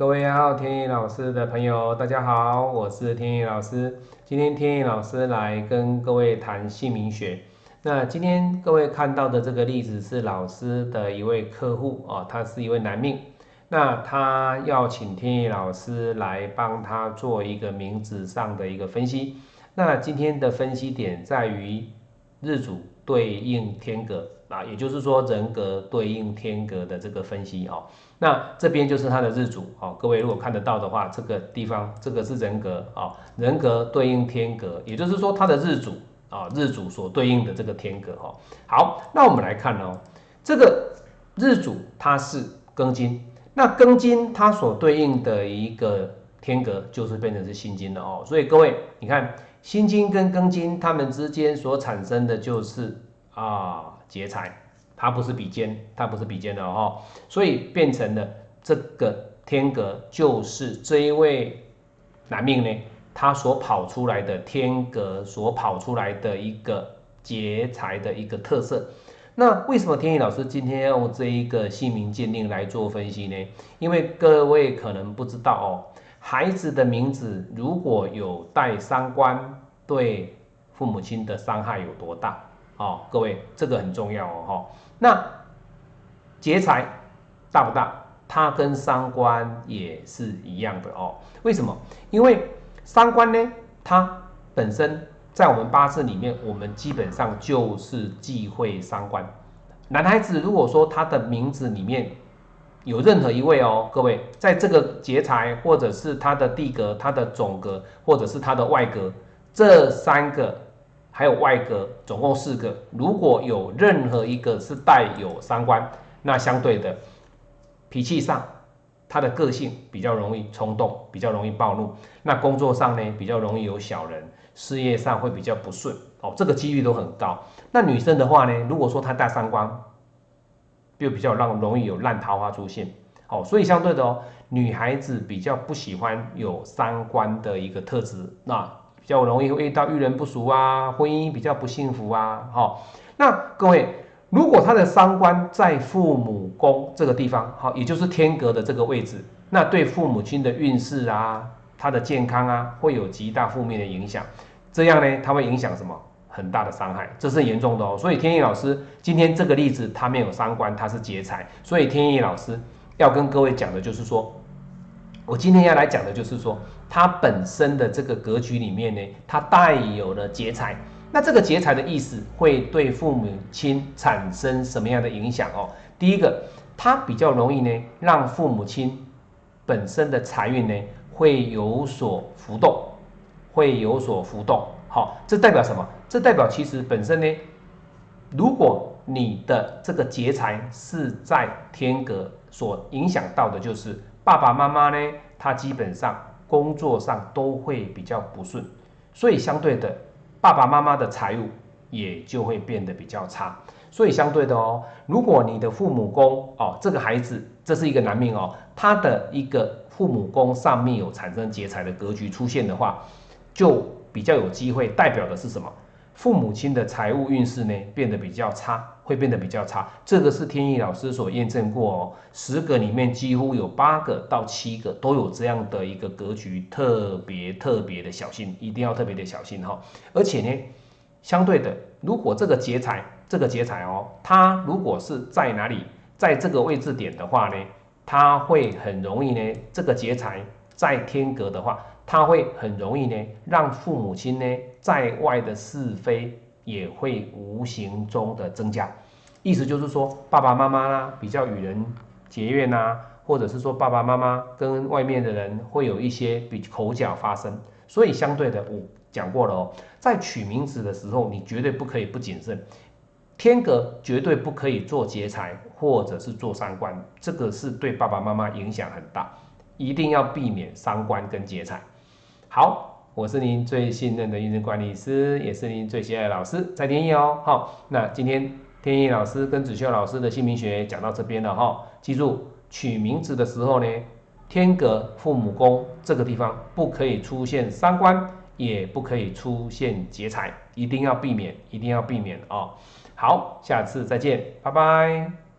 各位爱天意老师的朋友，大家好，我是天意老师。今天天意老师来跟各位谈姓名学。那今天各位看到的这个例子是老师的一位客户啊，他是一位男命。那他要请天意老师来帮他做一个名字上的一个分析。那今天的分析点在于日主对应天格。啊，也就是说人格对应天格的这个分析哦，那这边就是他的日主哦，各位如果看得到的话，这个地方这个是人格啊，人格对应天格，也就是说他的日主啊，日主所对应的这个天格哈。好，那我们来看哦，这个日主它是庚金，那庚金它所对应的一个天格就是变成是辛金了哦，所以各位你看辛金跟庚金它们之间所产生的就是啊。劫财，它不是比肩，它不是比肩的哦，所以变成了这个天格就是这一位男命呢，他所跑出来的天格所跑出来的一个劫财的一个特色。那为什么天意老师今天要用这一个姓名鉴定来做分析呢？因为各位可能不知道哦，孩子的名字如果有带三观，对父母亲的伤害有多大？哦，各位，这个很重要哦，哈。那劫财大不大？它跟三官也是一样的哦。为什么？因为三官呢，它本身在我们八字里面，我们基本上就是忌讳三官。男孩子如果说他的名字里面有任何一位哦，各位，在这个劫财，或者是他的地格、他的总格，或者是他的外格，这三个。还有外格，总共四个。如果有任何一个是带有三观，那相对的脾气上，他的个性比较容易冲动，比较容易暴怒。那工作上呢，比较容易有小人，事业上会比较不顺。哦，这个几率都很高。那女生的话呢，如果说她带三观，就比较让容易有烂桃花出现。哦，所以相对的哦，女孩子比较不喜欢有三观的一个特质。那比较容易会遇到遇人不淑啊，婚姻比较不幸福啊，哈。那各位，如果他的三官在父母宫这个地方，好，也就是天格的这个位置，那对父母亲的运势啊，他的健康啊，会有极大负面的影响。这样呢，它会影响什么？很大的伤害，这是严重的哦。所以天意老师今天这个例子，他没有三官，他是劫财。所以天意老师要跟各位讲的就是说。我今天要来讲的就是说，它本身的这个格局里面呢，它带有了劫财。那这个劫财的意思会对父母亲产生什么样的影响哦？第一个，它比较容易呢，让父母亲本身的财运呢会有所浮动，会有所浮动。好，这代表什么？这代表其实本身呢，如果你的这个劫财是在天格所影响到的，就是。爸爸妈妈呢，他基本上工作上都会比较不顺，所以相对的，爸爸妈妈的财务也就会变得比较差。所以相对的哦，如果你的父母宫哦，这个孩子这是一个男命哦，他的一个父母宫上面有产生劫财的格局出现的话，就比较有机会，代表的是什么？父母亲的财务运势呢变得比较差，会变得比较差。这个是天意老师所验证过哦，十个里面几乎有八个到七个都有这样的一个格局，特别特别的小心，一定要特别的小心哈。而且呢，相对的，如果这个劫财，这个劫财哦，它如果是在哪里，在这个位置点的话呢，它会很容易呢，这个劫财在天格的话。他会很容易呢，让父母亲呢在外的是非也会无形中的增加。意思就是说，爸爸妈妈啦比较与人结怨呐，或者是说爸爸妈妈跟外面的人会有一些比口角发生。所以相对的，我讲过了哦，在取名字的时候，你绝对不可以不谨慎，天格绝对不可以做劫财或者是做三官，这个是对爸爸妈妈影响很大，一定要避免三官跟劫财。好，我是您最信任的运势管理师，也是您最喜爱的老师蔡天意哦。好，那今天天意老师跟子秀老师的姓名学讲到这边了哈。记住，取名字的时候呢，天格父母宫这个地方不可以出现三官，也不可以出现劫财，一定要避免，一定要避免哦。好，下次再见，拜拜。